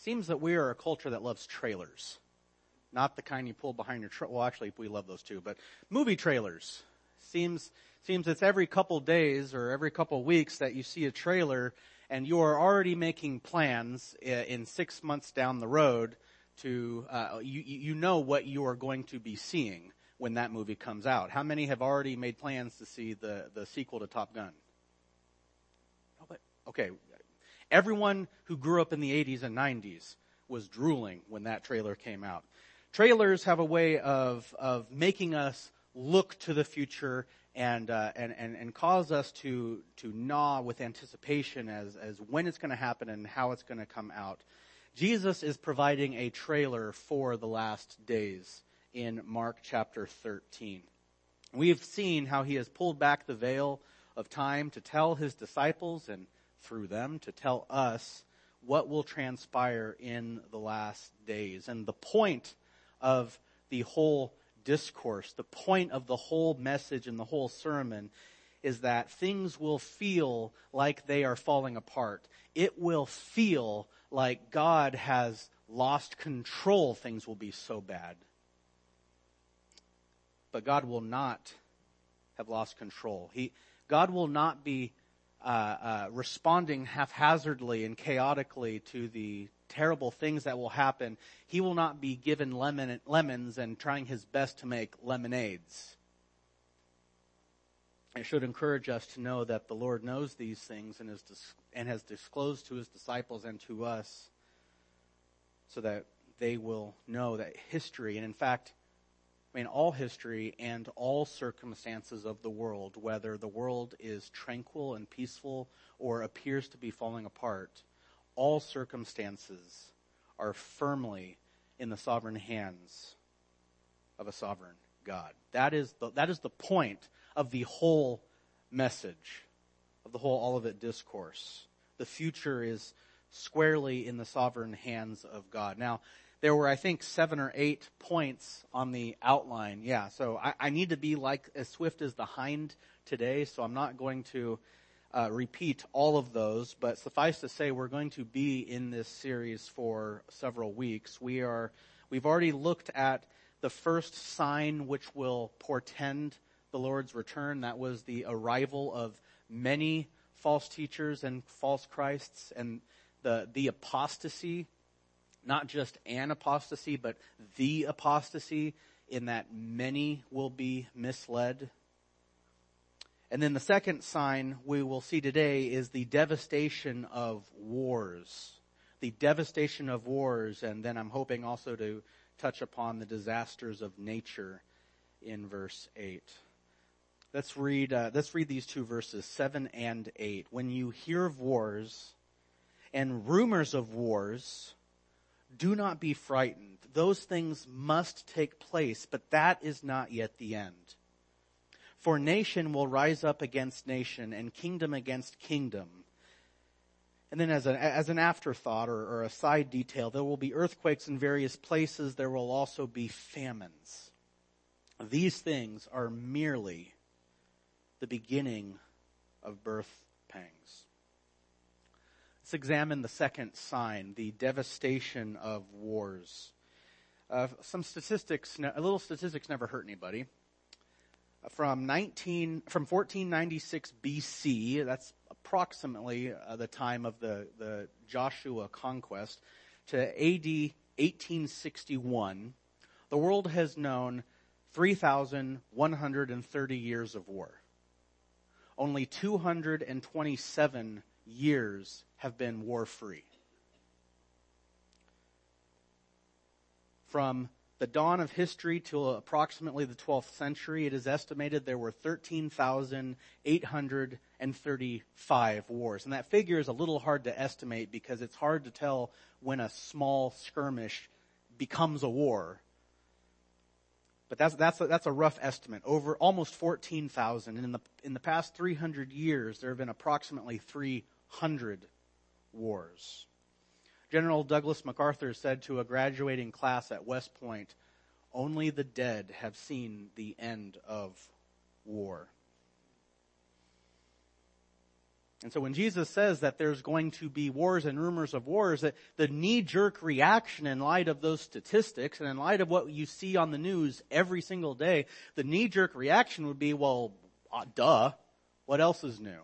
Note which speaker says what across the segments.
Speaker 1: seems that we are a culture that loves trailers. Not the kind you pull behind your truck. Well, actually, we love those too, but movie trailers. Seems, seems it's every couple days or every couple weeks that you see a trailer and you are already making plans in six months down the road to, uh, you, you know what you are going to be seeing when that movie comes out. How many have already made plans to see the, the sequel to Top Gun? Okay, everyone who grew up in the 80s and 90s was drooling when that trailer came out. Trailers have a way of, of making us look to the future and, uh, and, and, and cause us to, to gnaw with anticipation as, as when it's going to happen and how it's going to come out. Jesus is providing a trailer for the last days in Mark chapter 13. We've seen how he has pulled back the veil of time to tell his disciples and through them to tell us what will transpire in the last days. And the point of the whole discourse, the point of the whole message and the whole sermon is that things will feel like they are falling apart. It will feel like God has lost control. Things will be so bad. But God will not have lost control. He, God will not be uh, uh, responding haphazardly and chaotically to the terrible things that will happen, he will not be given lemon, lemons and trying his best to make lemonades. It should encourage us to know that the Lord knows these things and, is dis- and has disclosed to his disciples and to us so that they will know that history, and in fact, I mean, all history and all circumstances of the world, whether the world is tranquil and peaceful or appears to be falling apart, all circumstances are firmly in the sovereign hands of a sovereign God. That is the, that is the point of the whole message, of the whole Olivet discourse. The future is squarely in the sovereign hands of God. Now, there were, I think, seven or eight points on the outline. Yeah, so I, I need to be like as swift as the hind today, so I'm not going to uh, repeat all of those, but suffice to say, we're going to be in this series for several weeks. We are, we've already looked at the first sign which will portend the Lord's return. That was the arrival of many false teachers and false Christs and the, the apostasy not just an apostasy, but the apostasy in that many will be misled. And then the second sign we will see today is the devastation of wars. The devastation of wars, and then I'm hoping also to touch upon the disasters of nature in verse 8. Let's read, uh, let's read these two verses, 7 and 8. When you hear of wars and rumors of wars, do not be frightened. Those things must take place, but that is not yet the end. For nation will rise up against nation and kingdom against kingdom. And then as, a, as an afterthought or, or a side detail, there will be earthquakes in various places. There will also be famines. These things are merely the beginning of birth pangs. Let's examine the second sign, the devastation of wars. Uh, some statistics, a little statistics never hurt anybody. Uh, from 19, from 1496 BC, that's approximately uh, the time of the, the Joshua conquest, to AD 1861, the world has known 3,130 years of war. Only 227 years have been war free. From the dawn of history till approximately the 12th century, it is estimated there were 13,835 wars. And that figure is a little hard to estimate because it's hard to tell when a small skirmish becomes a war. But that's, that's, a, that's a rough estimate. Over almost 14,000. And in the, in the past 300 years, there have been approximately 300 wars. General Douglas MacArthur said to a graduating class at West Point, only the dead have seen the end of war. And so when Jesus says that there's going to be wars and rumors of wars, that the knee-jerk reaction in light of those statistics and in light of what you see on the news every single day, the knee-jerk reaction would be, well, uh, duh, what else is new?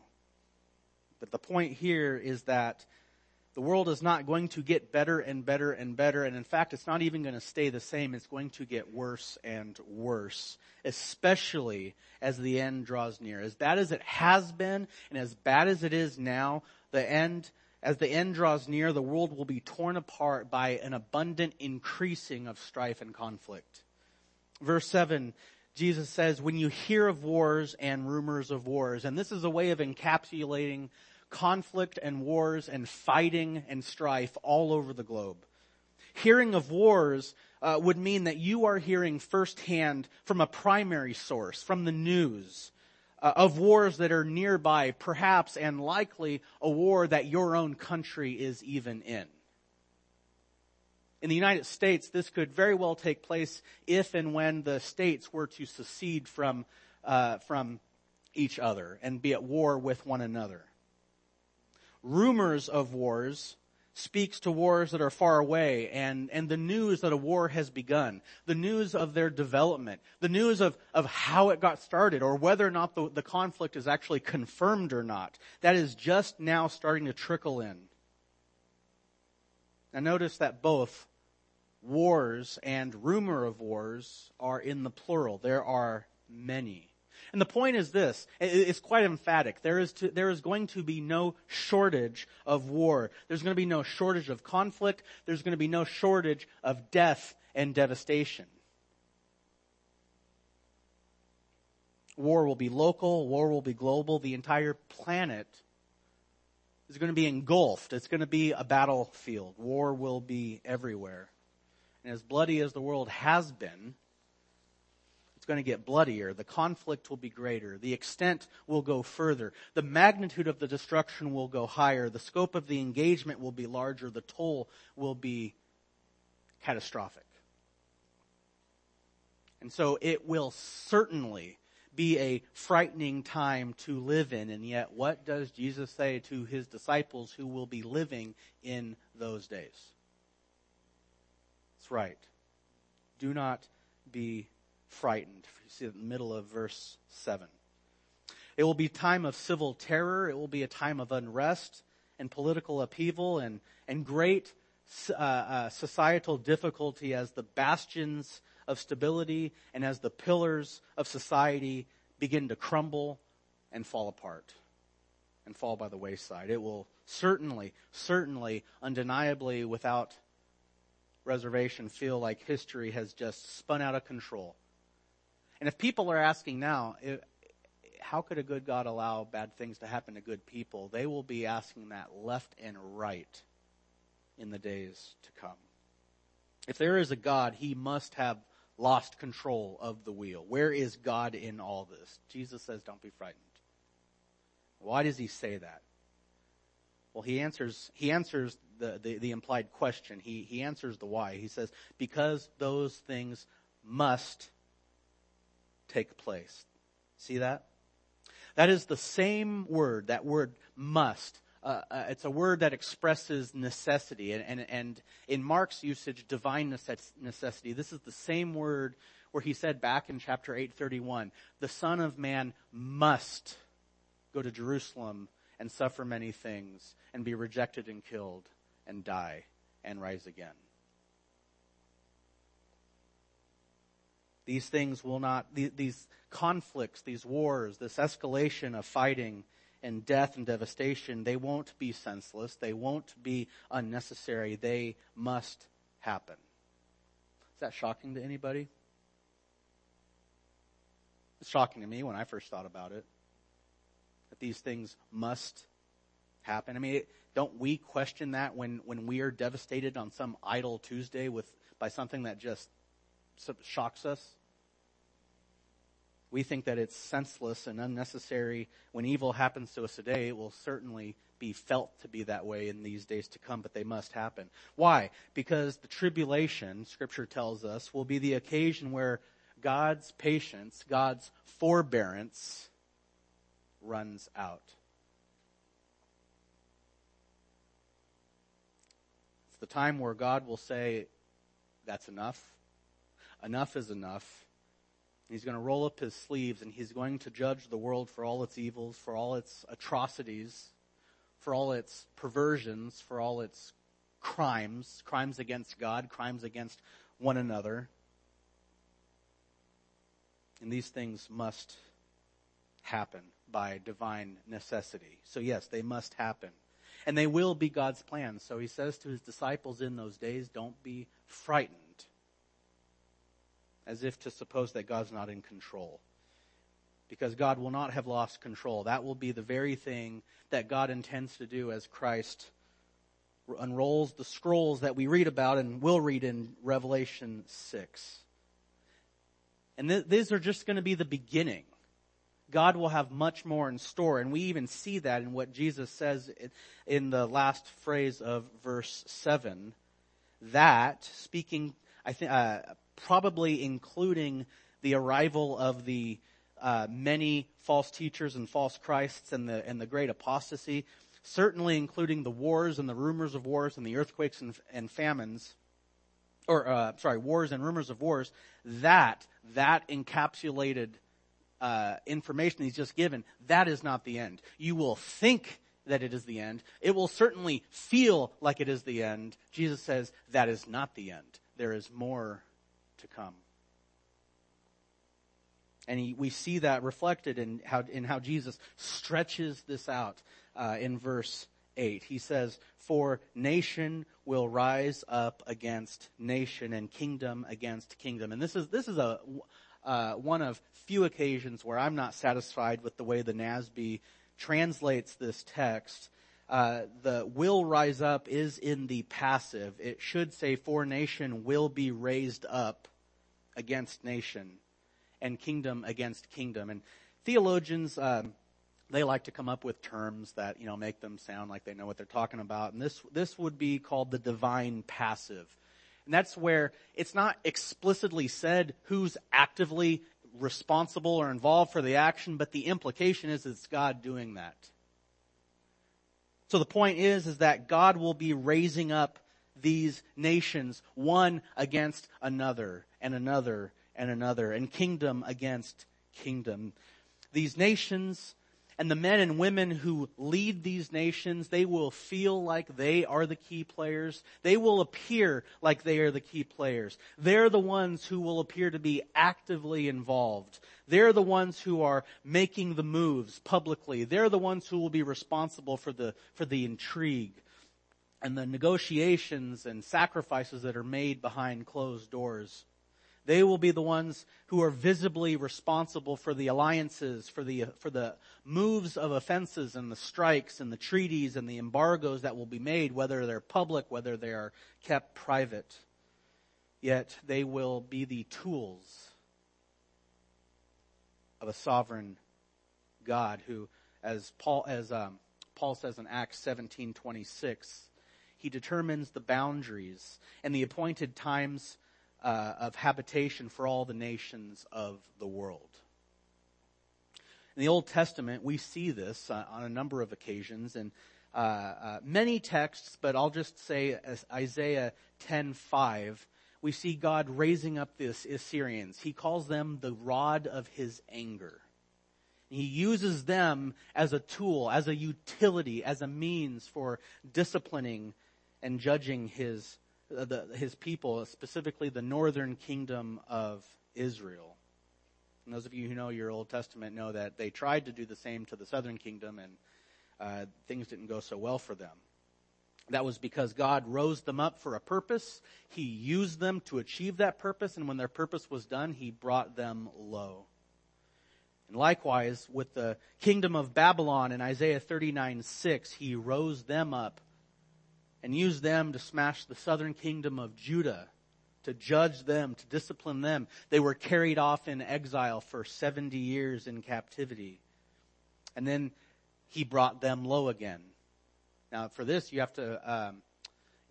Speaker 1: But the point here is that the world is not going to get better and better and better. And in fact, it's not even going to stay the same. It's going to get worse and worse, especially as the end draws near. As bad as it has been and as bad as it is now, the end, as the end draws near, the world will be torn apart by an abundant increasing of strife and conflict. Verse 7, Jesus says, when you hear of wars and rumors of wars, and this is a way of encapsulating conflict and wars and fighting and strife all over the globe. Hearing of wars uh, would mean that you are hearing firsthand from a primary source, from the news, uh, of wars that are nearby, perhaps and likely a war that your own country is even in. In the United States, this could very well take place if and when the states were to secede from, uh, from each other and be at war with one another rumors of wars speaks to wars that are far away and, and the news that a war has begun, the news of their development, the news of, of how it got started or whether or not the, the conflict is actually confirmed or not. That is just now starting to trickle in. Now notice that both wars and rumor of wars are in the plural. There are many. And the point is this, it's quite emphatic. There is, to, there is going to be no shortage of war. There's going to be no shortage of conflict. There's going to be no shortage of death and devastation. War will be local, war will be global. The entire planet is going to be engulfed. It's going to be a battlefield. War will be everywhere. And as bloody as the world has been, going to get bloodier. The conflict will be greater. The extent will go further. The magnitude of the destruction will go higher. The scope of the engagement will be larger. The toll will be catastrophic. And so it will certainly be a frightening time to live in. And yet, what does Jesus say to his disciples who will be living in those days? That's right. Do not be frightened. You see the middle of verse 7. It will be time of civil terror. It will be a time of unrest and political upheaval and, and great uh, uh, societal difficulty as the bastions of stability and as the pillars of society begin to crumble and fall apart and fall by the wayside. It will certainly, certainly, undeniably, without reservation, feel like history has just spun out of control and if people are asking now, how could a good God allow bad things to happen to good people? They will be asking that left and right in the days to come. If there is a God, he must have lost control of the wheel. Where is God in all this? Jesus says, don't be frightened. Why does he say that? Well, he answers, he answers the, the, the implied question. He, he answers the why. He says, because those things must take place. See that? That is the same word, that word must. Uh, uh, it's a word that expresses necessity, and, and, and in Mark's usage, divine necessity. This is the same word where he said back in chapter 831, the Son of Man must go to Jerusalem and suffer many things, and be rejected and killed, and die, and rise again. These things will not, these conflicts, these wars, this escalation of fighting and death and devastation, they won't be senseless. They won't be unnecessary. They must happen. Is that shocking to anybody? It's shocking to me when I first thought about it. That these things must happen. I mean, don't we question that when, when we are devastated on some idle Tuesday with, by something that just shocks us. We think that it's senseless and unnecessary. When evil happens to us today, it will certainly be felt to be that way in these days to come, but they must happen. Why? Because the tribulation, scripture tells us, will be the occasion where God's patience, God's forbearance runs out. It's the time where God will say, that's enough. Enough is enough. He's going to roll up his sleeves and he's going to judge the world for all its evils, for all its atrocities, for all its perversions, for all its crimes, crimes against God, crimes against one another. And these things must happen by divine necessity. So yes, they must happen. And they will be God's plan. So he says to his disciples in those days, don't be frightened. As if to suppose that God's not in control. Because God will not have lost control. That will be the very thing that God intends to do as Christ unrolls the scrolls that we read about and will read in Revelation 6. And th- these are just going to be the beginning. God will have much more in store. And we even see that in what Jesus says in the last phrase of verse 7. That, speaking, I think, uh, probably including the arrival of the uh, many false teachers and false Christs and the, and the great apostasy, certainly including the wars and the rumors of wars and the earthquakes and, and famines, or uh, sorry, wars and rumors of wars, that that encapsulated uh, information he's just given, that is not the end. You will think that it is the end. It will certainly feel like it is the end. Jesus says that is not the end. There is more to come. And he, we see that reflected in how, in how Jesus stretches this out uh, in verse 8. He says, For nation will rise up against nation and kingdom against kingdom. And this is, this is a, uh, one of few occasions where I'm not satisfied with the way the NASB translates this text. Uh, the will rise up is in the passive. It should say, For nation will be raised up against nation and kingdom against kingdom. And theologians, um, they like to come up with terms that you know make them sound like they know what they're talking about. And this this would be called the divine passive. And that's where it's not explicitly said who's actively responsible or involved for the action, but the implication is it's God doing that. So the point is, is that God will be raising up these nations one against another and another and another and kingdom against kingdom. These nations and the men and women who lead these nations, they will feel like they are the key players. They will appear like they are the key players. They're the ones who will appear to be actively involved. They're the ones who are making the moves publicly. They're the ones who will be responsible for the, for the intrigue and the negotiations and sacrifices that are made behind closed doors. They will be the ones who are visibly responsible for the alliances, for the, for the moves of offenses and the strikes and the treaties and the embargoes that will be made, whether they're public, whether they are kept private. Yet they will be the tools of a sovereign God who, as Paul, as, um, Paul says in Acts 17:26, he determines the boundaries and the appointed times uh, of habitation for all the nations of the world. In the Old Testament, we see this uh, on a number of occasions in uh, uh many texts, but I'll just say Isaiah 10:5. We see God raising up the Assyrians. He calls them the rod of his anger. He uses them as a tool, as a utility, as a means for disciplining and judging his the, his people, specifically the northern kingdom of Israel. And those of you who know your Old Testament know that they tried to do the same to the southern kingdom and uh, things didn't go so well for them. That was because God rose them up for a purpose. He used them to achieve that purpose, and when their purpose was done, He brought them low. And likewise, with the kingdom of Babylon in Isaiah 39 6, He rose them up and used them to smash the southern kingdom of Judah, to judge them, to discipline them. They were carried off in exile for 70 years in captivity. And then he brought them low again. Now, for this, you have to um,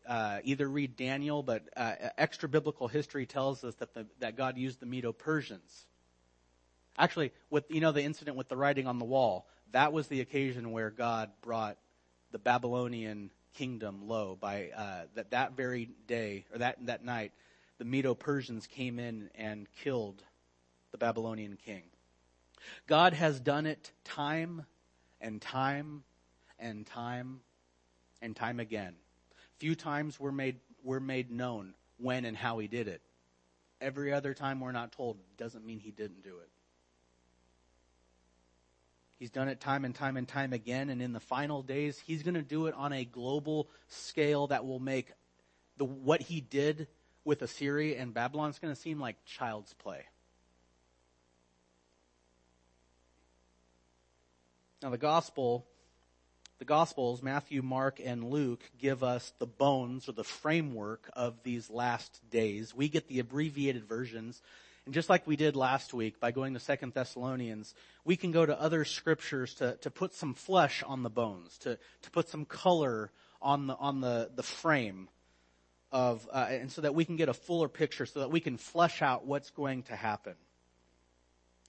Speaker 1: uh, either read Daniel, but uh, extra biblical history tells us that the, that God used the Medo Persians. Actually, with you know the incident with the writing on the wall, that was the occasion where God brought the Babylonian kingdom low by uh, that that very day or that that night, the Medo-Persians came in and killed the Babylonian king. God has done it time and time and time and time again. Few times were made were made known when and how he did it. Every other time we're not told doesn't mean he didn't do it. He's done it time and time and time again, and in the final days, he's going to do it on a global scale that will make the what he did with Assyria and Babylon is going to seem like child's play. Now the gospel, the gospels, Matthew, Mark, and Luke give us the bones or the framework of these last days. We get the abbreviated versions. And just like we did last week by going to Second Thessalonians, we can go to other scriptures to, to put some flesh on the bones, to, to put some color on the, on the, the frame of, uh, and so that we can get a fuller picture, so that we can flesh out what's going to happen.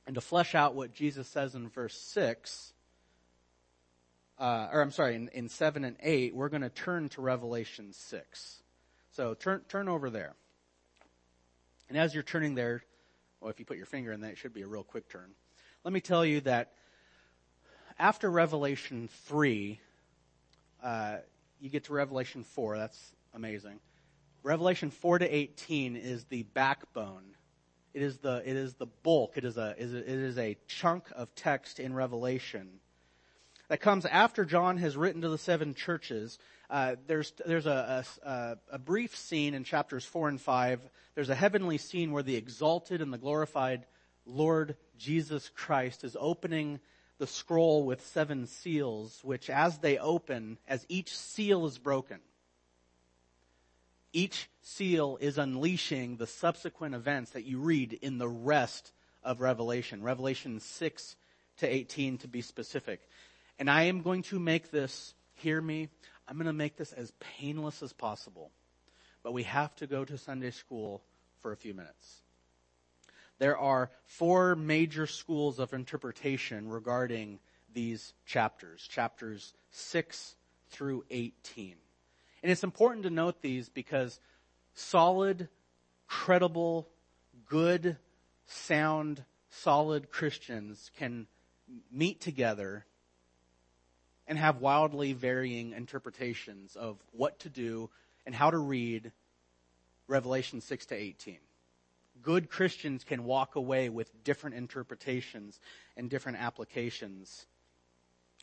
Speaker 1: And to flesh out what Jesus says in verse 6, uh, or I'm sorry, in, in 7 and 8, we're going to turn to Revelation 6. So turn, turn over there. And as you're turning there, well, if you put your finger in that, it should be a real quick turn. Let me tell you that after Revelation 3, uh, you get to Revelation 4. That's amazing. Revelation 4 to 18 is the backbone. It is the, it is the bulk. It is a, it is a chunk of text in Revelation that comes after John has written to the seven churches. Uh, there's there's a, a, a, brief scene in chapters four and five. There's a heavenly scene where the exalted and the glorified Lord Jesus Christ is opening the scroll with seven seals, which as they open, as each seal is broken, each seal is unleashing the subsequent events that you read in the rest of Revelation. Revelation 6 to 18 to be specific. And I am going to make this, hear me, I'm going to make this as painless as possible. But we have to go to Sunday school for a few minutes. There are four major schools of interpretation regarding these chapters, chapters 6 through 18. And it's important to note these because solid, credible, good, sound, solid Christians can meet together and have wildly varying interpretations of what to do and how to read Revelation 6 to 18. Good Christians can walk away with different interpretations and different applications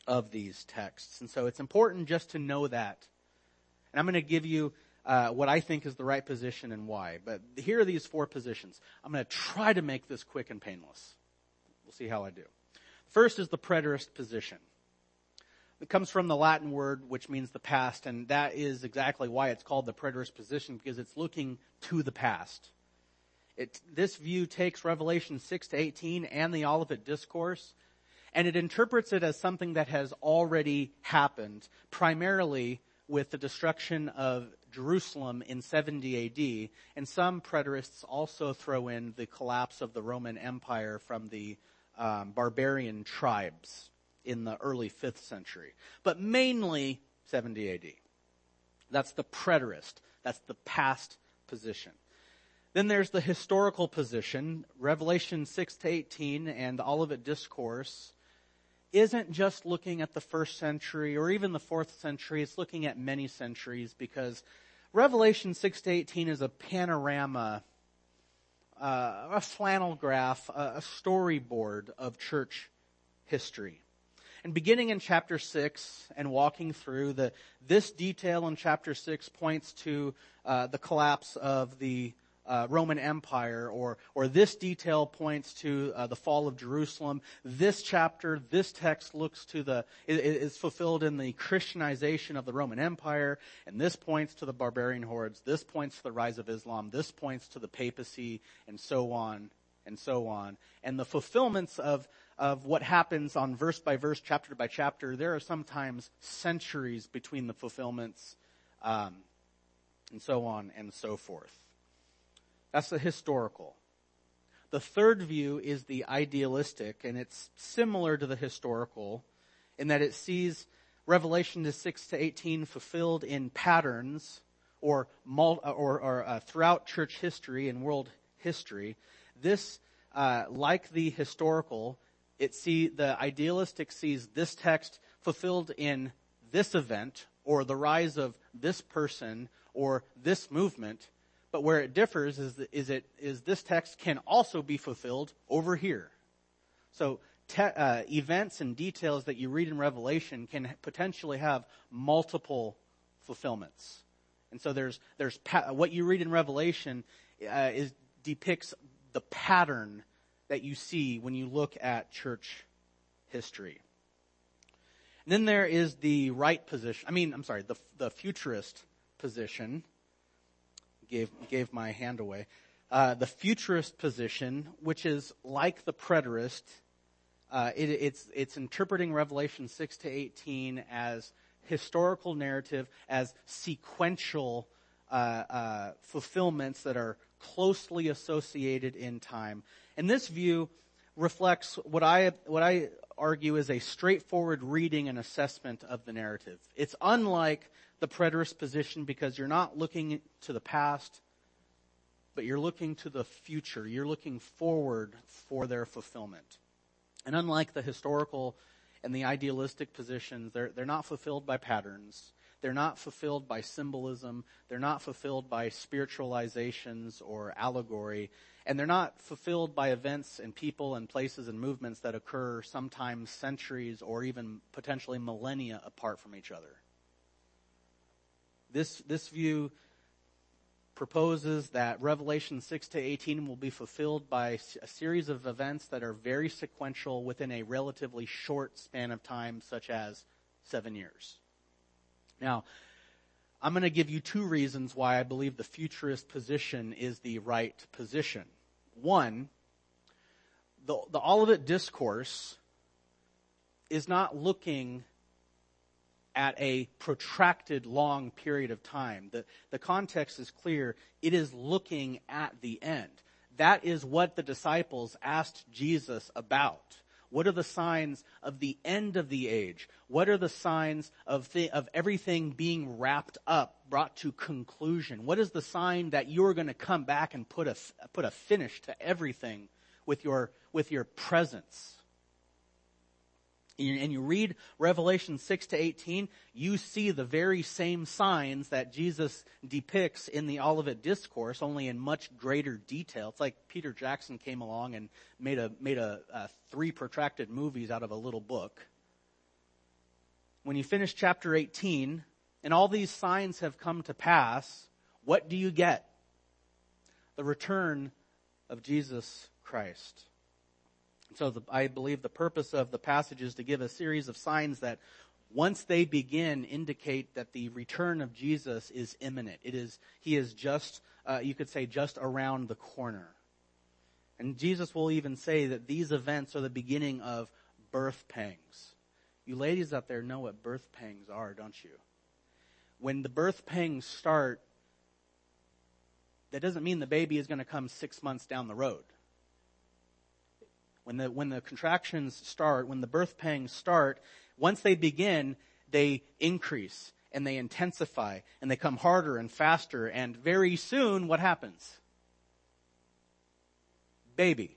Speaker 1: of these texts. And so it's important just to know that. And I'm going to give you uh, what I think is the right position and why. But here are these four positions. I'm going to try to make this quick and painless. We'll see how I do. First is the preterist position. It comes from the Latin word which means the past, and that is exactly why it's called the preterist position, because it's looking to the past. It, this view takes Revelation 6 to 18 and the Olivet Discourse, and it interprets it as something that has already happened, primarily with the destruction of Jerusalem in 70 AD, and some preterists also throw in the collapse of the Roman Empire from the um, barbarian tribes in the early 5th century, but mainly 70 AD. That's the preterist. That's the past position. Then there's the historical position. Revelation 6 to 18 and the Olivet Discourse isn't just looking at the first century or even the fourth century. It's looking at many centuries because Revelation 6 to 18 is a panorama, uh, a flannel graph, a storyboard of church history. And beginning in chapter 6 and walking through the, this detail in chapter 6 points to uh, the collapse of the uh, Roman Empire, or or this detail points to uh, the fall of Jerusalem. This chapter, this text looks to the is fulfilled in the Christianization of the Roman Empire, and this points to the barbarian hordes. This points to the rise of Islam. This points to the papacy, and so on and so on. And the fulfillments of of what happens on verse by verse, chapter by chapter, there are sometimes centuries between the fulfillments, um, and so on and so forth. That's the historical. The third view is the idealistic, and it's similar to the historical in that it sees Revelation is 6 to 18 fulfilled in patterns or, or, or uh, throughout church history and world history. This, uh, like the historical, it see the idealistic sees this text fulfilled in this event or the rise of this person or this movement. But where it differs is, is it is this text can also be fulfilled over here. So te- uh, events and details that you read in Revelation can potentially have multiple fulfillments. And so there's there's pa- what you read in Revelation uh, is depicts the pattern that you see when you look at church history. And then there is the right position. I mean, I'm sorry, the the futurist position. Gave gave my hand away. Uh, the futurist position, which is like the preterist, uh, it, it's it's interpreting Revelation six to eighteen as historical narrative, as sequential uh, uh, fulfillments that are closely associated in time. And this view reflects what I what I argue is a straightforward reading and assessment of the narrative. It's unlike the preterist position because you're not looking to the past, but you're looking to the future. You're looking forward for their fulfillment. And unlike the historical and the idealistic positions, they're, they're not fulfilled by patterns. They're not fulfilled by symbolism. They're not fulfilled by spiritualizations or allegory. And they're not fulfilled by events and people and places and movements that occur sometimes centuries or even potentially millennia apart from each other. This, this view proposes that Revelation 6 to 18 will be fulfilled by a series of events that are very sequential within a relatively short span of time, such as seven years. Now, I'm going to give you two reasons why I believe the futurist position is the right position. One, the, the Olivet Discourse is not looking at a protracted long period of time. The, the context is clear. It is looking at the end. That is what the disciples asked Jesus about. What are the signs of the end of the age? What are the signs of, of everything being wrapped up, brought to conclusion? What is the sign that you're going to come back and put a, put a finish to everything with your, with your presence? And you read Revelation 6 to 18, you see the very same signs that Jesus depicts in the Olivet Discourse, only in much greater detail. It's like Peter Jackson came along and made a, made a, three protracted movies out of a little book. When you finish chapter 18, and all these signs have come to pass, what do you get? The return of Jesus Christ. So the, I believe the purpose of the passage is to give a series of signs that once they begin indicate that the return of Jesus is imminent. It is, he is just, uh, you could say just around the corner. And Jesus will even say that these events are the beginning of birth pangs. You ladies out there know what birth pangs are, don't you? When the birth pangs start, that doesn't mean the baby is going to come six months down the road. When the, when the contractions start, when the birth pangs start, once they begin, they increase and they intensify and they come harder and faster and very soon what happens? Baby.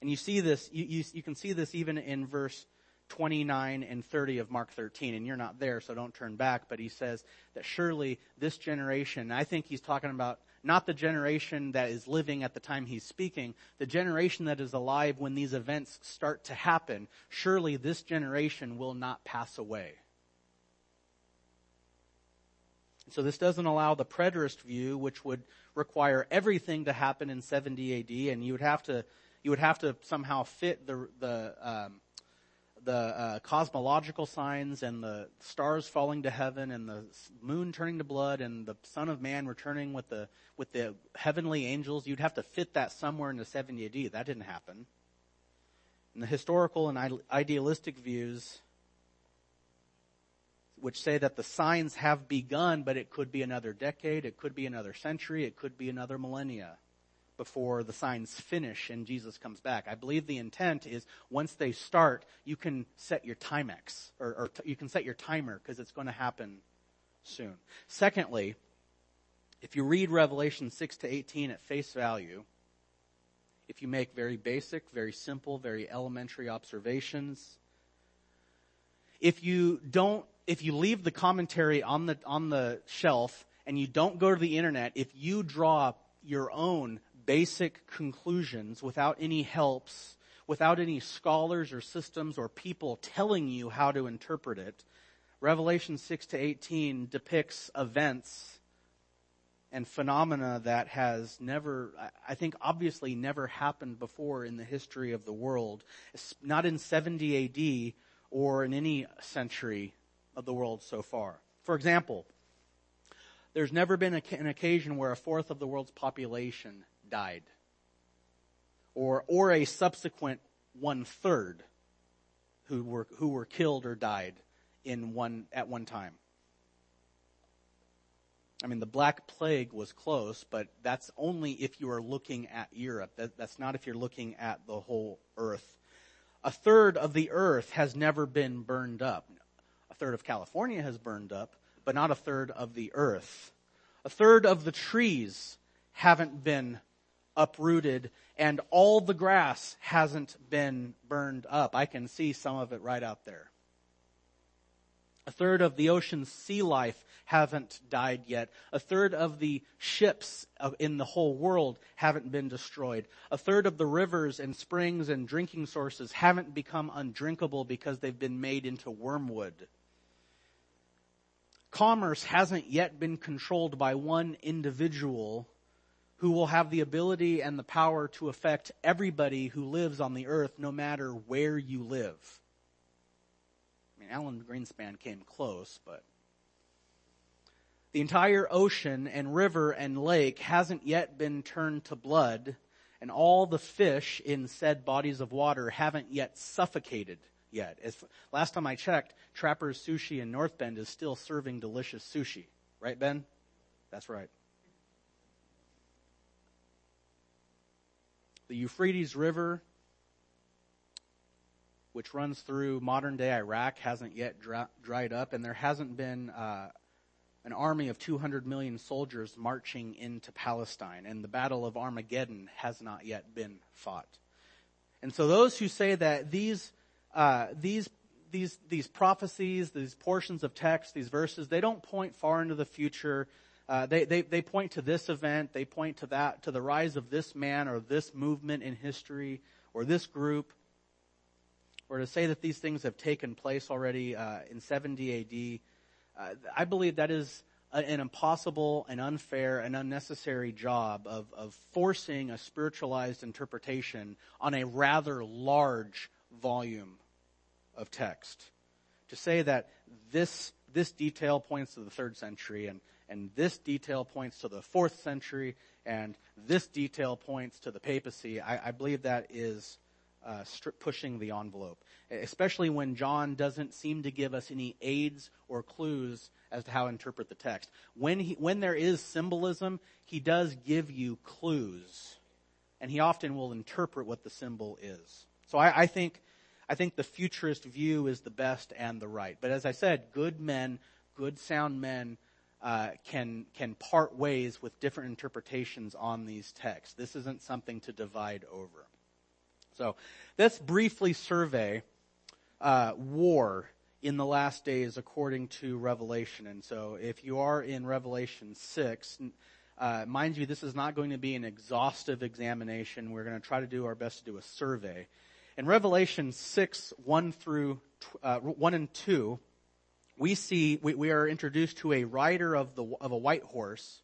Speaker 1: And you see this, you, you, you can see this even in verse 29 and 30 of Mark 13, and you're not there, so don't turn back, but he says that surely this generation, I think he's talking about not the generation that is living at the time he's speaking, the generation that is alive when these events start to happen, surely this generation will not pass away. So this doesn't allow the preterist view, which would require everything to happen in 70 AD, and you would have to you would have to somehow fit the the um, the uh, cosmological signs and the stars falling to heaven and the moon turning to blood and the Son of Man returning with the with the heavenly angels, you'd have to fit that somewhere in the 70 AD. That didn't happen. And the historical and idealistic views, which say that the signs have begun, but it could be another decade, it could be another century, it could be another millennia. Before the signs finish and Jesus comes back. I believe the intent is once they start, you can set your Timex, or, or t- you can set your timer because it's going to happen soon. Secondly, if you read Revelation 6 to 18 at face value, if you make very basic, very simple, very elementary observations, if you don't, if you leave the commentary on the, on the shelf and you don't go to the internet, if you draw your own basic conclusions without any helps, without any scholars or systems or people telling you how to interpret it, Revelation 6 to 18 depicts events and phenomena that has never, I think obviously never happened before in the history of the world, not in 70 AD or in any century of the world so far. For example, there's never been an occasion where a fourth of the world's population died. Or, or a subsequent one third who were, who were killed or died in one, at one time. I mean, the Black Plague was close, but that's only if you are looking at Europe. That, that's not if you're looking at the whole earth. A third of the earth has never been burned up. A third of California has burned up, but not a third of the earth. A third of the trees haven't been uprooted and all the grass hasn't been burned up. I can see some of it right out there. A third of the ocean's sea life haven't died yet. A third of the ships uh, in the whole world haven't been destroyed. A third of the rivers and springs and drinking sources haven't become undrinkable because they've been made into wormwood. Commerce hasn't yet been controlled by one individual who will have the ability and the power to affect everybody who lives on the earth, no matter where you live. I mean, Alan Greenspan came close, but the entire ocean and river and lake hasn't yet been turned to blood, and all the fish in said bodies of water haven't yet suffocated yet. As, last time I checked, Trapper's Sushi in North Bend is still serving delicious sushi. Right, Ben? That's right. The Euphrates River, which runs through modern day Iraq, hasn't yet dry, dried up, and there hasn't been uh, an army of 200 million soldiers marching into Palestine, and the Battle of Armageddon has not yet been fought. And so those who say that these, uh, these, these, these prophecies, these portions of text, these verses, they don't point far into the future. Uh, they, they, they point to this event, they point to that, to the rise of this man or this movement in history or this group, or to say that these things have taken place already uh, in 70 AD. Uh, I believe that is a, an impossible and unfair and unnecessary job of, of forcing a spiritualized interpretation on a rather large volume of text. To say that this, this detail points to the third century and and this detail points to the fourth century, and this detail points to the papacy. I, I believe that is uh, pushing the envelope, especially when John doesn't seem to give us any aids or clues as to how to interpret the text. When he, when there is symbolism, he does give you clues, and he often will interpret what the symbol is. So I, I think I think the futurist view is the best and the right. But as I said, good men, good sound men uh, can can part ways with different interpretations on these texts. This isn't something to divide over. So let's briefly survey uh, war in the last days according to Revelation. And so if you are in Revelation six. Uh, mind you, this is not going to be an exhaustive examination. We're going to try to do our best to do a survey. In Revelation 6, 1 through, uh, 1 and 2, we see, we, we are introduced to a rider of the, of a white horse.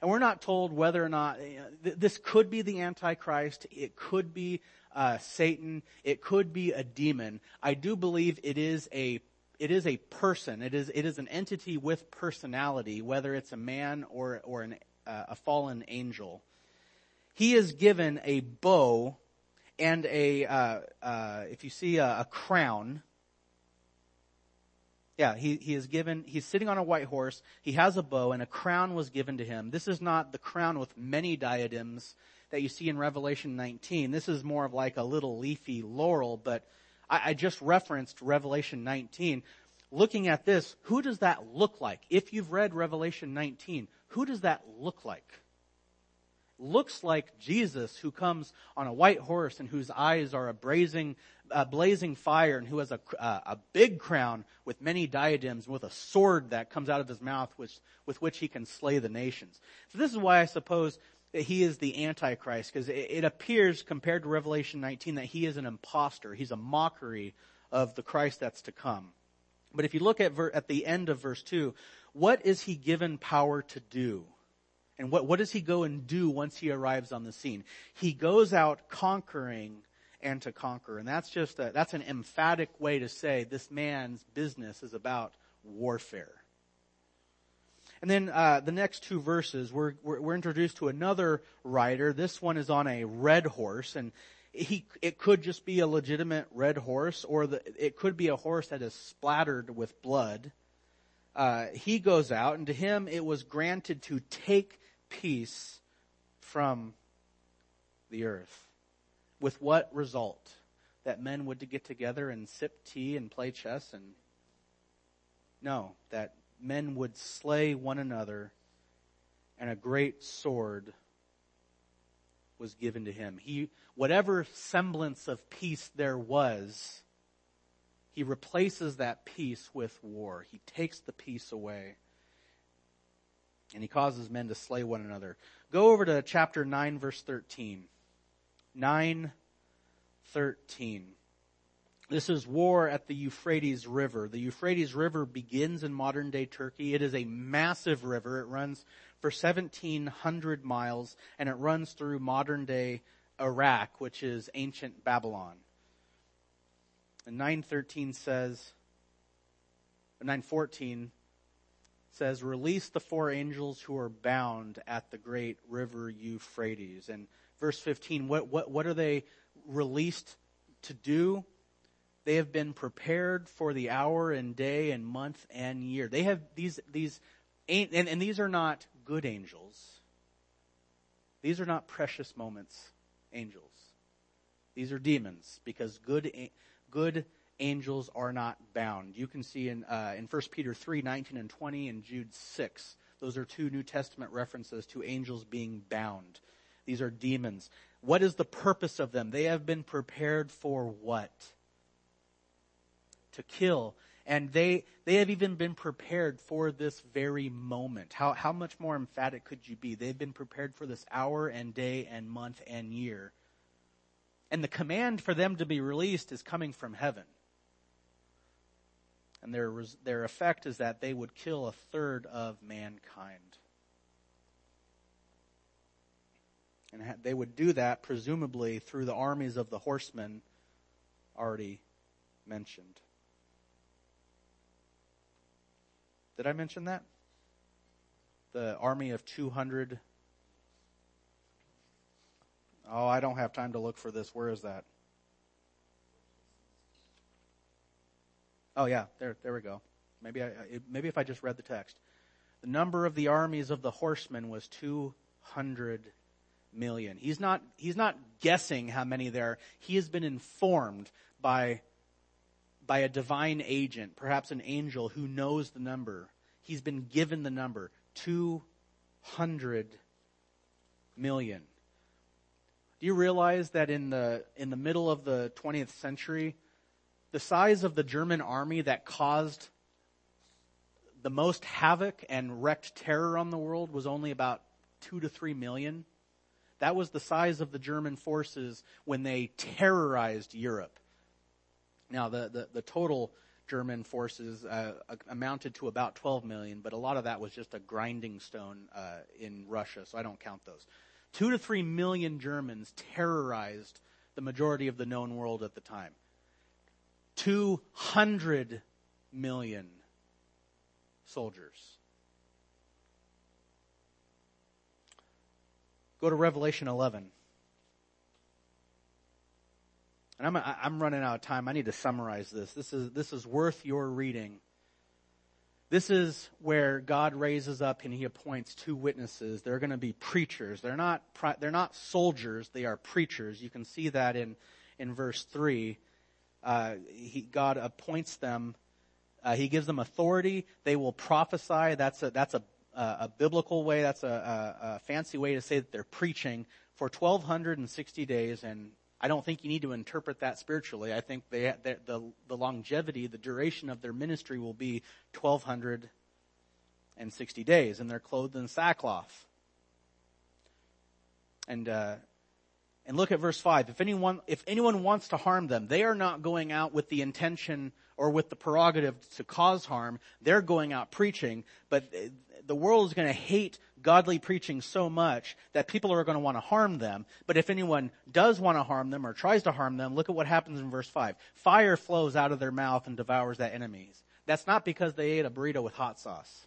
Speaker 1: And we're not told whether or not you know, th- this could be the Antichrist. It could be uh, Satan. It could be a demon. I do believe it is a it is a person. It is it is an entity with personality, whether it's a man or or an, uh, a fallen angel. He is given a bow and a uh, uh if you see a, a crown Yeah, he, he is given, he's sitting on a white horse, he has a bow, and a crown was given to him. This is not the crown with many diadems that you see in Revelation 19. This is more of like a little leafy laurel, but I, I just referenced Revelation 19. Looking at this, who does that look like? If you've read Revelation 19, who does that look like? Looks like Jesus who comes on a white horse and whose eyes are a blazing, a blazing fire and who has a, uh, a big crown with many diadems with a sword that comes out of his mouth which, with which he can slay the nations. So this is why I suppose that he is the Antichrist, because it, it appears compared to Revelation 19 that he is an impostor. He's a mockery of the Christ that's to come. But if you look at, ver, at the end of verse 2, what is he given power to do? And what, what does he go and do once he arrives on the scene? He goes out conquering and to conquer. And that's just a, that's an emphatic way to say this man's business is about warfare. And then uh, the next two verses, we're, we're, we're introduced to another rider. This one is on a red horse, and he it could just be a legitimate red horse, or the, it could be a horse that is splattered with blood. Uh, he goes out, and to him it was granted to take peace from the earth. With what result? That men would get together and sip tea and play chess and no, that men would slay one another, and a great sword was given to him. He, whatever semblance of peace there was, he replaces that peace with war. He takes the peace away. And he causes men to slay one another. Go over to chapter 9 verse 13. 9, 13. This is war at the Euphrates River. The Euphrates River begins in modern day Turkey. It is a massive river. It runs for 1700 miles and it runs through modern day Iraq, which is ancient Babylon. And 913 says, 914 says, release the four angels who are bound at the great river Euphrates. And verse 15, what, what, what are they released to do? They have been prepared for the hour and day and month and year. They have these, these, and, and these are not good angels. These are not precious moments angels. These are demons because good, good angels are not bound. You can see in, uh, in 1 Peter 3, 19 and 20 and Jude 6. Those are two New Testament references to angels being bound. These are demons. What is the purpose of them? They have been prepared for what? to kill. And they, they have even been prepared for this very moment. How, how much more emphatic could you be? They've been prepared for this hour and day and month and year. And the command for them to be released is coming from heaven. And their, their effect is that they would kill a third of mankind. And they would do that presumably through the armies of the horsemen already mentioned. Did I mention that? The army of 200. Oh, I don't have time to look for this. Where is that? Oh yeah, there, there we go. Maybe I, maybe if I just read the text. The number of the armies of the horsemen was 200 million. He's not, he's not guessing how many there. He has been informed by by a divine agent, perhaps an angel who knows the number. He's been given the number 200 million. Do you realize that in the, in the middle of the 20th century, the size of the German army that caused the most havoc and wreaked terror on the world was only about two to three million? That was the size of the German forces when they terrorized Europe. Now, the, the, the total German forces uh, amounted to about 12 million, but a lot of that was just a grinding stone uh, in Russia, so I don't count those. Two to three million Germans terrorized the majority of the known world at the time. 200 million soldiers. Go to Revelation 11. And I'm, I'm running out of time. I need to summarize this. This is, this is worth your reading This is where God raises up and he appoints two witnesses. They're going to be preachers. They're not, they're not soldiers. They are preachers. You can see that in, in verse 3. Uh, he, God appoints them. Uh, he gives them authority. They will prophesy. That's a, that's a, a biblical way. That's a, a, a fancy way to say that they're preaching for 1260 days and I don't think you need to interpret that spiritually. I think they, the, the, the longevity, the duration of their ministry will be 1260 days, and they're clothed in sackcloth. And, uh, and look at verse 5. If anyone, if anyone wants to harm them, they are not going out with the intention or with the prerogative to cause harm. They're going out preaching, but the world is going to hate godly preaching so much that people are going to want to harm them. But if anyone does want to harm them or tries to harm them, look at what happens in verse 5. Fire flows out of their mouth and devours that enemies. That's not because they ate a burrito with hot sauce.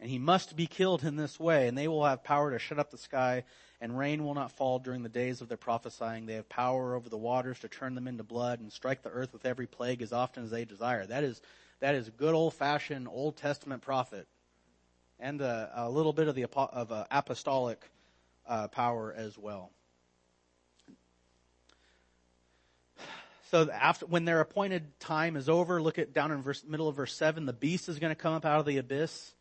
Speaker 1: And he must be killed in this way, and they will have power to shut up the sky, and rain will not fall during the days of their prophesying. They have power over the waters to turn them into blood and strike the earth with every plague as often as they desire. That is that is good old fashioned Old Testament prophet and a, a little bit of the of uh, apostolic uh, power as well. So after when their appointed time is over, look at down in verse middle of verse seven. The beast is going to come up out of the abyss.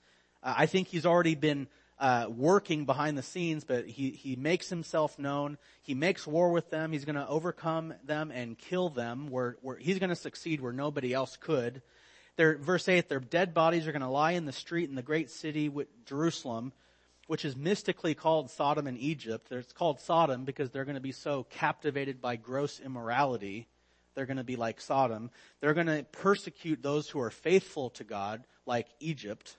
Speaker 1: Uh, I think he's already been uh, working behind the scenes, but he, he makes himself known. He makes war with them. He's going to overcome them and kill them where, where he's going to succeed where nobody else could. Their, verse 8, their dead bodies are going to lie in the street in the great city, Jerusalem, which is mystically called Sodom and Egypt. It's called Sodom because they're going to be so captivated by gross immorality. They're going to be like Sodom. They're going to persecute those who are faithful to God, like Egypt.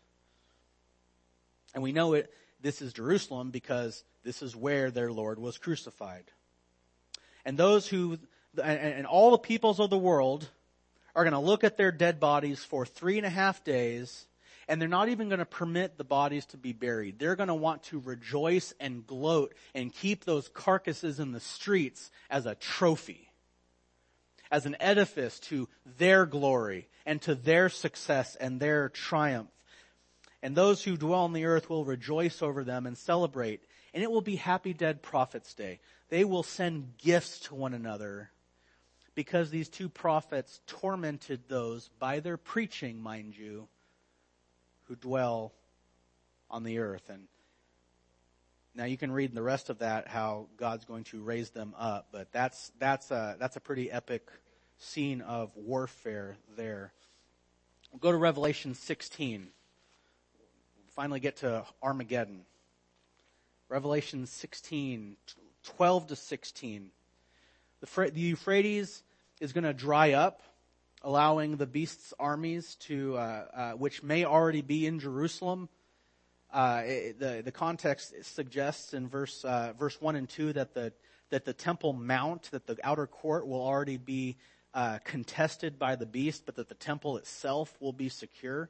Speaker 1: And we know it, this is Jerusalem because this is where their Lord was crucified. And those who, and all the peoples of the world are going to look at their dead bodies for three and a half days and they're not even going to permit the bodies to be buried. They're going to want to rejoice and gloat and keep those carcasses in the streets as a trophy, as an edifice to their glory and to their success and their triumph. And those who dwell on the earth will rejoice over them and celebrate. And it will be Happy Dead Prophets Day. They will send gifts to one another because these two prophets tormented those by their preaching, mind you, who dwell on the earth. And now you can read the rest of that how God's going to raise them up, but that's that's a that's a pretty epic scene of warfare there. We'll go to Revelation 16. Finally get to Armageddon. Revelation 16, 12 to 16. The, the Euphrates is going to dry up, allowing the beast's armies to, uh, uh, which may already be in Jerusalem. Uh, it, the the context suggests in verse uh, verse one and two that the that the temple mount, that the outer court will already be uh, contested by the beast, but that the temple itself will be secure.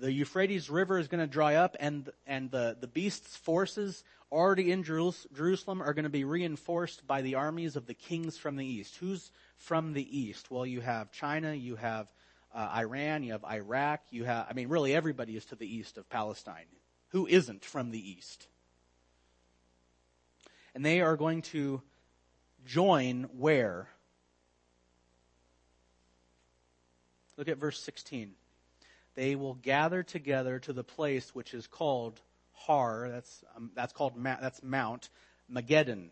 Speaker 1: The Euphrates River is going to dry up, and and the the beast's forces already in Jerusalem are going to be reinforced by the armies of the kings from the east. Who's from the east? Well, you have China, you have uh, Iran, you have Iraq, you have, I mean, really everybody is to the east of Palestine. Who isn't from the east? And they are going to join where? Look at verse 16. They will gather together to the place which is called Har. That's um, that's called that's Mount Mageddon.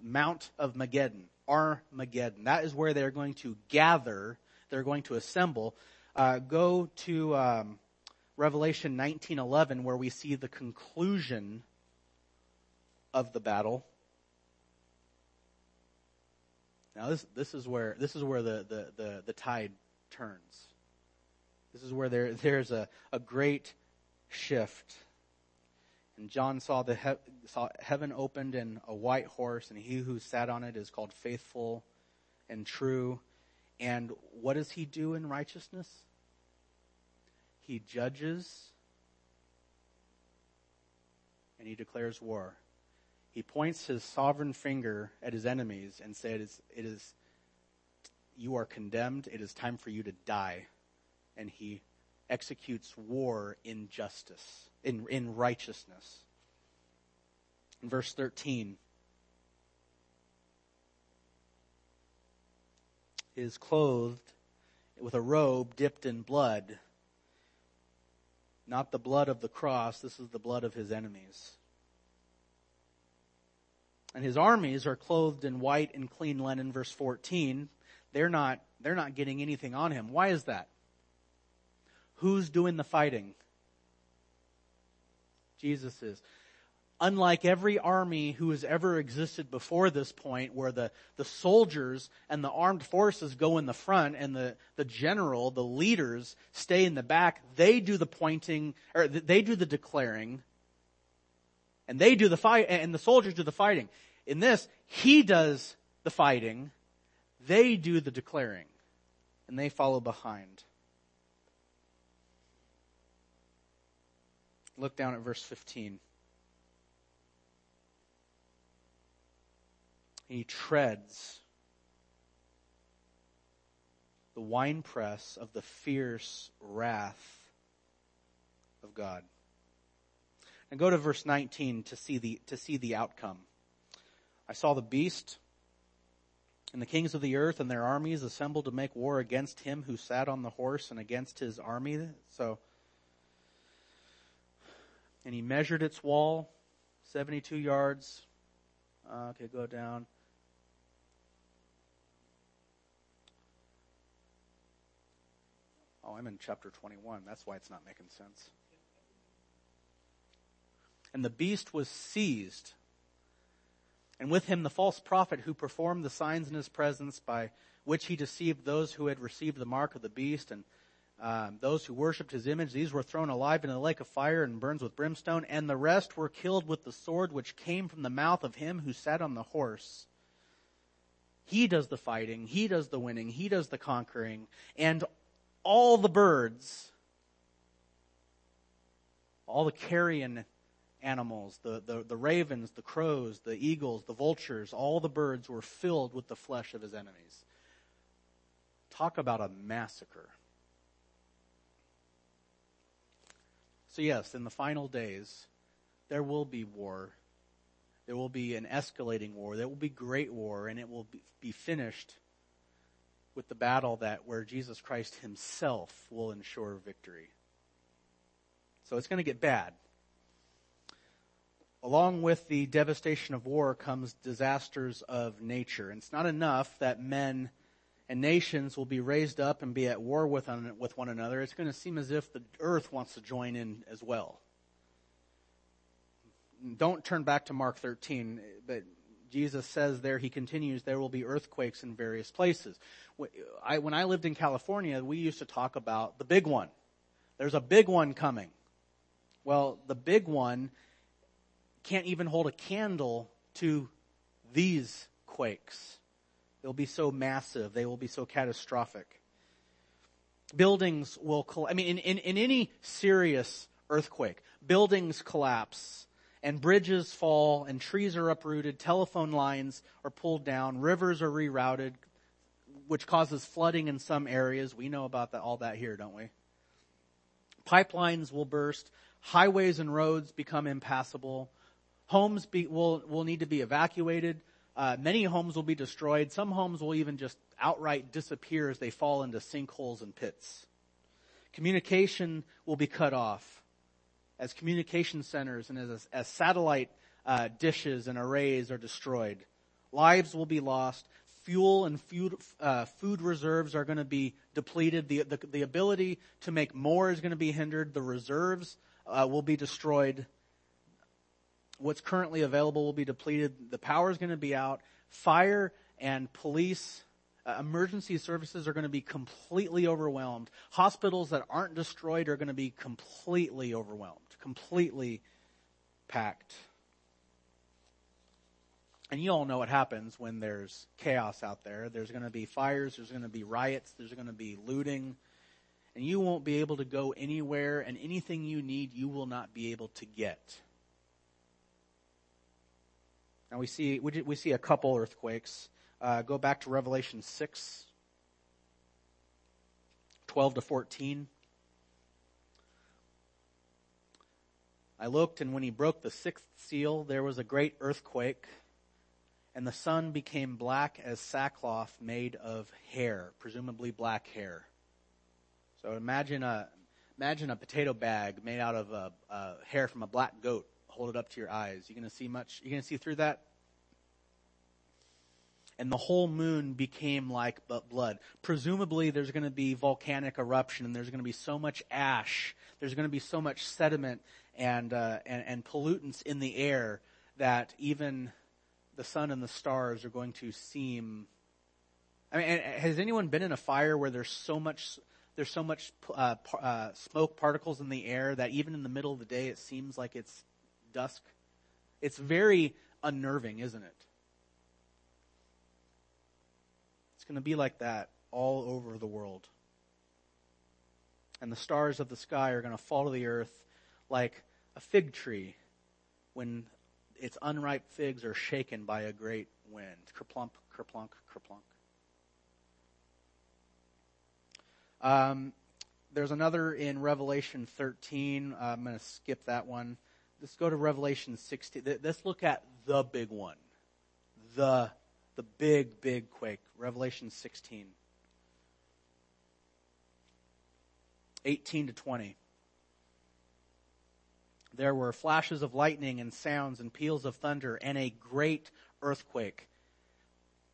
Speaker 1: Mount of Mageddon, Armageddon. That is where they're going to gather. They're going to assemble. Uh, go to um, Revelation 19:11, where we see the conclusion of the battle. Now this this is where this is where the the the, the tide turns. This is where there there's a, a great shift. And John saw the he- saw heaven opened and a white horse, and he who sat on it is called faithful and true. And what does he do in righteousness? He judges and he declares war. He points his sovereign finger at his enemies and says, "It is you are condemned. It is time for you to die. And he executes war in justice, in, in righteousness. In verse 13, is clothed with a robe dipped in blood. Not the blood of the cross, this is the blood of his enemies. And his armies are clothed in white and clean linen, verse 14. They're not, they're not getting anything on him. Why is that? Who's doing the fighting? Jesus is unlike every army who has ever existed before this point where the, the soldiers and the armed forces go in the front and the, the general, the leaders stay in the back, they do the pointing, or they do the declaring, and they do the fight, and the soldiers do the fighting. In this, he does the fighting, they do the declaring, and they follow behind. Look down at verse 15. he treads the winepress of the fierce wrath of God. And go to verse 19 to see the, to see the outcome. I saw the beast and the kings of the earth and their armies assembled to make war against him who sat on the horse and against his army. So, and he measured its wall, 72 yards. Uh, okay, go down. Oh, I'm in chapter 21. That's why it's not making sense. And the beast was seized, and with him the false prophet who performed the signs in his presence by which he deceived those who had received the mark of the beast and um, those who worshipped his image. These were thrown alive into the lake of fire and burns with brimstone, and the rest were killed with the sword which came from the mouth of him who sat on the horse. He does the fighting, he does the winning, he does the conquering, and all the birds, all the carrion animals, the, the, the ravens, the crows, the eagles, the vultures, all the birds were filled with the flesh of his enemies. Talk about a massacre. So, yes, in the final days, there will be war. There will be an escalating war. There will be great war, and it will be finished with the battle that where Jesus Christ himself will ensure victory. So it's going to get bad. Along with the devastation of war comes disasters of nature. And it's not enough that men and nations will be raised up and be at war with, with one another. It's going to seem as if the earth wants to join in as well. Don't turn back to Mark 13, but Jesus says there, he continues, there will be earthquakes in various places. When I lived in California, we used to talk about the big one. There's a big one coming. Well, the big one can't even hold a candle to these quakes. They'll be so massive. They will be so catastrophic. Buildings will, collapse. I mean, in, in, in any serious earthquake, buildings collapse and bridges fall and trees are uprooted, telephone lines are pulled down, rivers are rerouted, which causes flooding in some areas. We know about that, all that here, don't we? Pipelines will burst, highways and roads become impassable, homes be, will, will need to be evacuated, uh, many homes will be destroyed. Some homes will even just outright disappear as they fall into sinkholes and pits. Communication will be cut off as communication centers and as, as satellite uh, dishes and arrays are destroyed. Lives will be lost. Fuel and food, uh, food reserves are going to be depleted. The, the, the, ability to make more is going to be hindered. The reserves uh, will be destroyed. What's currently available will be depleted. The power is going to be out. Fire and police uh, emergency services are going to be completely overwhelmed. Hospitals that aren't destroyed are going to be completely overwhelmed completely packed. And you all know what happens when there's chaos out there. There's going to be fires, there's going to be riots, there's going to be looting, and you won't be able to go anywhere, and anything you need, you will not be able to get. Now we see we, see a couple earthquakes. Uh, go back to Revelation six. 12 to 14. I looked, and when he broke the sixth seal, there was a great earthquake, and the sun became black as sackcloth made of hair, presumably black hair. So imagine a imagine a potato bag made out of a, a hair from a black goat. Hold it up to your eyes. You gonna see much? You gonna see through that? and the whole moon became like blood. Presumably there's to be volcanic eruption and there's to be so much ash, there's to be so much sediment and, uh, and, and pollutants in the air that even the sun and the stars are going to seem. I mean, has anyone been in a fire where there's so much there's so much uh, uh, smoke particles in the air that even in the middle of the day it seems like it's dusk? It's very unnerving, isn't it? It's going to be like that all over the world. And the stars of the sky are going to fall to the earth like a fig tree when its unripe figs are shaken by a great wind. Kerplunk, kerplunk, kerplunk. Um, there's another in Revelation 13. Uh, I'm going to skip that one. Let's go to Revelation 16. Let's look at the big one. The, the big, big quake. Revelation 16. 18 to 20. There were flashes of lightning and sounds and peals of thunder and a great earthquake.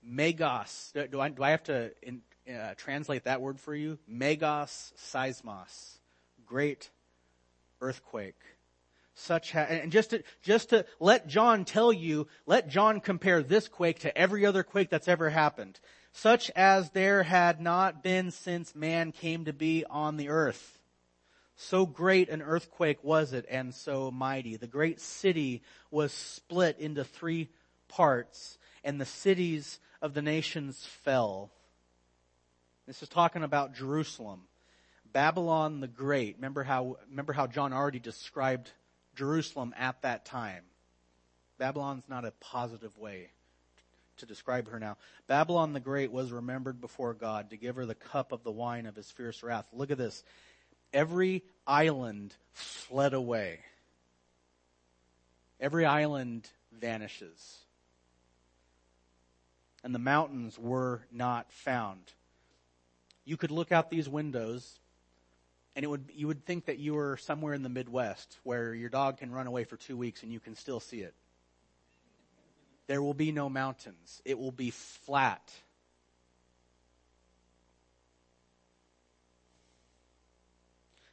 Speaker 1: Megos. Do I, do I have to in, uh, translate that word for you? Megos seismos. Great earthquake. Such ha- and just to, just to let John tell you, let John compare this quake to every other quake that's ever happened. Such as there had not been since man came to be on the earth. So great an earthquake was it and so mighty. The great city was split into three parts and the cities of the nations fell. This is talking about Jerusalem. Babylon the Great. Remember how, remember how John already described Jerusalem at that time. Babylon's not a positive way to describe her now. Babylon the Great was remembered before God to give her the cup of the wine of his fierce wrath. Look at this every island fled away. Every island vanishes. And the mountains were not found. You could look out these windows and it would, you would think that you were somewhere in the Midwest where your dog can run away for two weeks and you can still see it. There will be no mountains. It will be flat.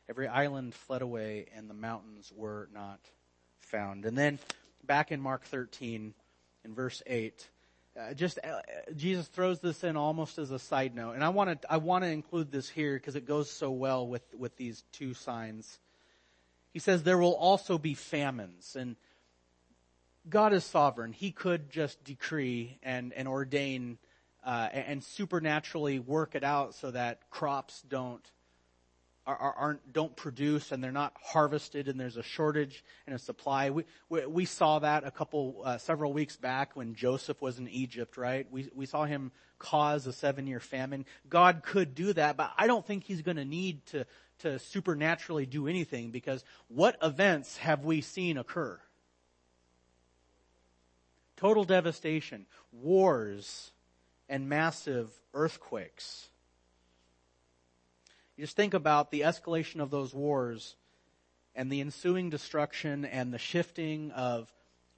Speaker 1: Every island fled away, and the mountains were not found. And then back in Mark 13, in verse 8, uh, just uh, Jesus throws this in almost as a side note, and I want to I want to include this here because it goes so well with with these two signs. He says there will also be famines, and God is sovereign. He could just decree and and ordain uh, and supernaturally work it out so that crops don't are, aren't don't produce and they're not harvested and there's a shortage and a supply. We we, we saw that a couple uh, several weeks back when Joseph was in Egypt, right? We we saw him cause a seven year famine. God could do that, but I don't think He's going to need to to supernaturally do anything because what events have we seen occur? Total devastation, wars, and massive earthquakes. You just think about the escalation of those wars and the ensuing destruction and the shifting of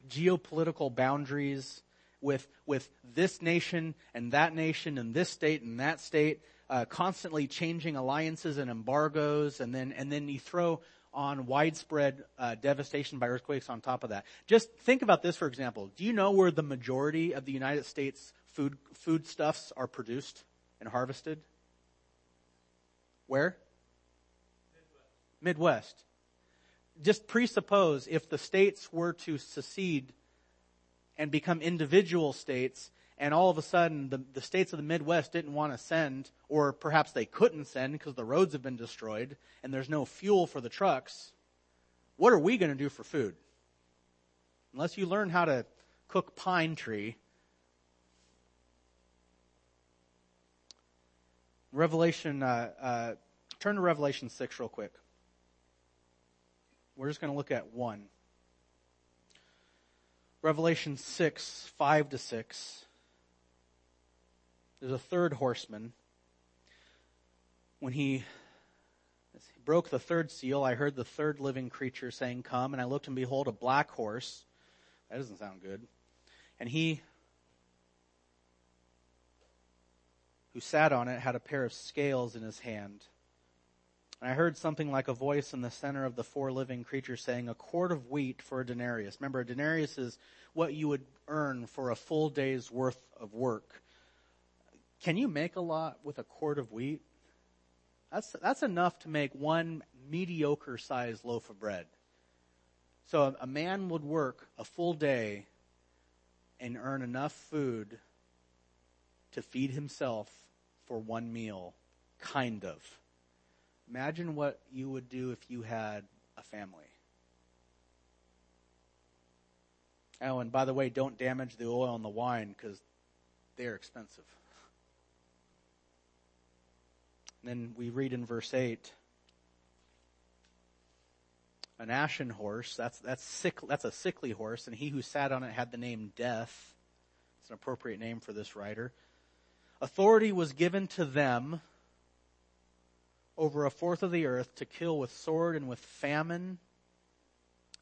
Speaker 1: geopolitical boundaries with, with this nation and that nation and this state and that state, uh, constantly changing alliances and embargoes, and then, and then you throw on widespread uh, devastation by earthquakes on top of that. Just think about this, for example. Do you know where the majority of the United States food foodstuffs are produced and harvested? Where? Midwest. Midwest. Just presuppose if the states were to secede and become individual states, and all of a sudden the, the states of the Midwest didn't want to send, or perhaps they couldn't send because the roads have been destroyed and there's no fuel for the trucks, what are we going to do for food? Unless you learn how to cook pine tree, Revelation uh, uh, turn to Revelation 6 real quick. We're just going to look at one. Revelation 6, 5 to 6. There's a third horseman. When he broke the third seal, I heard the third living creature saying, Come, and I looked and behold a black horse. That doesn't sound good. And he who sat on it had a pair of scales in his hand. And I heard something like a voice in the center of the four living creatures saying, A quart of wheat for a denarius. Remember, a denarius is what you would earn for a full day's worth of work. Can you make a lot with a quart of wheat? That's, that's enough to make one mediocre sized loaf of bread. So a, a man would work a full day and earn enough food to feed himself for one meal, kind of. Imagine what you would do if you had a family. Oh, and by the way, don't damage the oil and the wine because they're expensive. And then we read in verse 8 an ashen horse, that's, that's, sick, that's a sickly horse, and he who sat on it had the name Death. It's an appropriate name for this writer. Authority was given to them over a fourth of the earth to kill with sword and with famine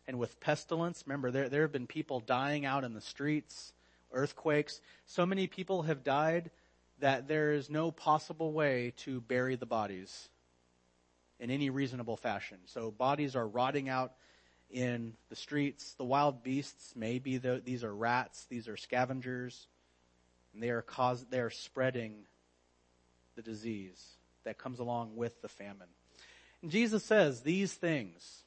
Speaker 1: and with pestilence. Remember, there, there have been people dying out in the streets, earthquakes. So many people have died that there is no possible way to bury the bodies in any reasonable fashion. So bodies are rotting out in the streets. The wild beasts, maybe the, these are rats, these are scavengers, and they are cause, they are spreading the disease that comes along with the famine. And Jesus says these things,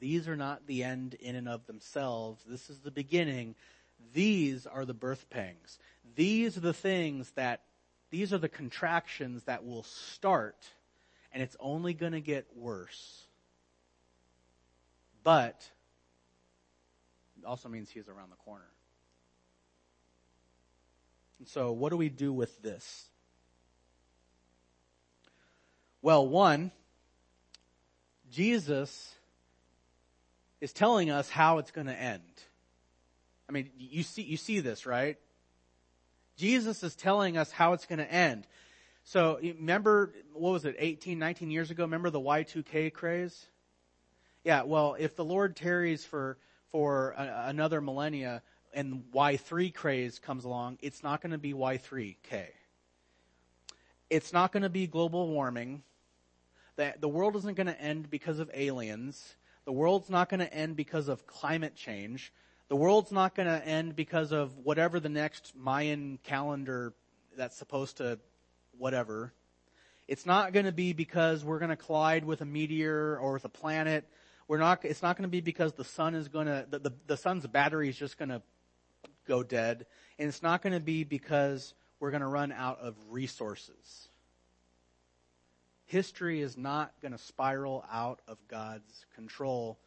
Speaker 1: these are not the end in and of themselves. This is the beginning. These are the birth pangs. These are the things that, these are the contractions that will start, and it's only going to get worse. But it also means he's around the corner. And so, what do we do with this? Well, one, Jesus is telling us how it's going to end. I mean, you see, you see this, right? Jesus is telling us how it's going to end. So remember, what was it, 18, 19 years ago? Remember the Y2K craze? Yeah, well, if the Lord tarries for, for a, another millennia and Y3 craze comes along, it's not going to be Y3K. It's not going to be global warming the world isn't going to end because of aliens. The world's not going to end because of climate change. The world's not going to end because of whatever the next Mayan calendar that's supposed to whatever. It's not going to be because we're going to collide with a meteor or with a planet. We're not, it's not going to be because the sun is going to, the, the, the sun's battery is just going to go dead. And it's not going to be because we're going to run out of resources. History is not going to spiral out of God's control,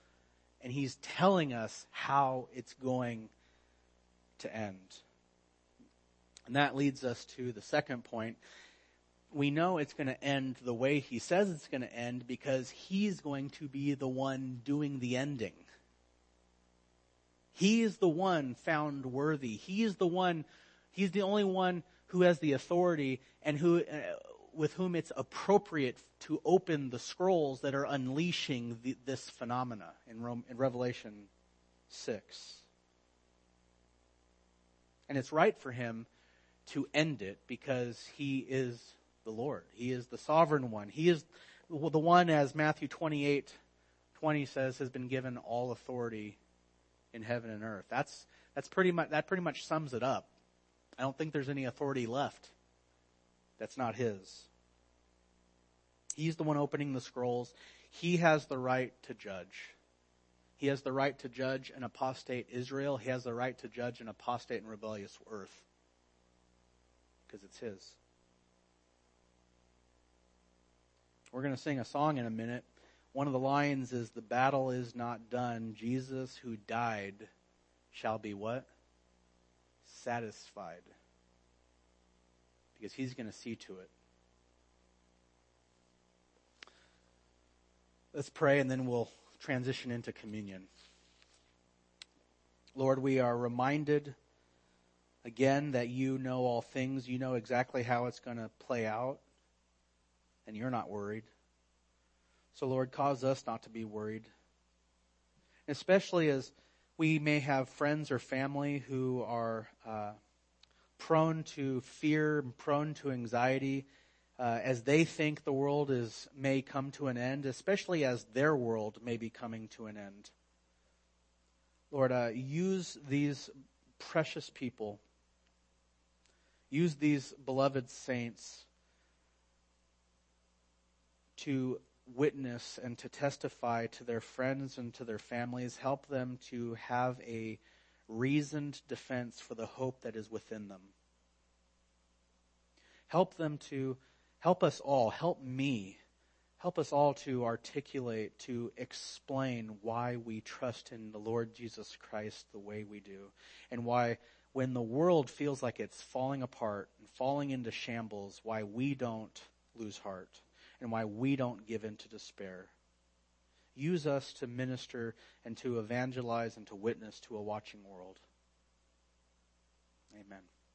Speaker 1: and He's telling us how it's going to end. And that leads us to the second point. We know it's going to end the way He says it's going to end because He's going to be the one doing the ending. He is the one found worthy. He is the one, He's the only one who has the authority and who, uh, with whom it's appropriate to open the scrolls that are unleashing the, this phenomena in, Rome, in Revelation 6. And it's right for him to end it because he is the Lord. He is the sovereign one. He is the one, as Matthew 28 20 says, has been given all authority in heaven and earth. That's, that's pretty much, that pretty much sums it up. I don't think there's any authority left that's not his. He's the one opening the scrolls. He has the right to judge. He has the right to judge an apostate Israel. He has the right to judge an apostate and rebellious earth. Because it's his. We're going to sing a song in a minute. One of the lines is The battle is not done. Jesus who died shall be what? Satisfied because he's going to see to it. Let's pray and then we'll transition into communion. Lord, we are reminded again that you know all things. You know exactly how it's going to play out, and you're not worried. So, Lord, cause us not to be worried. Especially as we may have friends or family who are uh, prone to fear, prone to anxiety, uh, as they think the world is may come to an end, especially as their world may be coming to an end. Lord, uh, use these precious people, use these beloved saints to witness and to testify to their friends and to their families. Help them to have a reasoned defense for the hope that is within them. Help them to, help us all, help me, help us all to articulate, to explain why we trust in the Lord Jesus Christ the way we do, and why when the world feels like it's falling apart and falling into shambles, why we don't lose heart and why we don't give in to despair. Use us to minister and to evangelize and to witness to a watching world. Amen.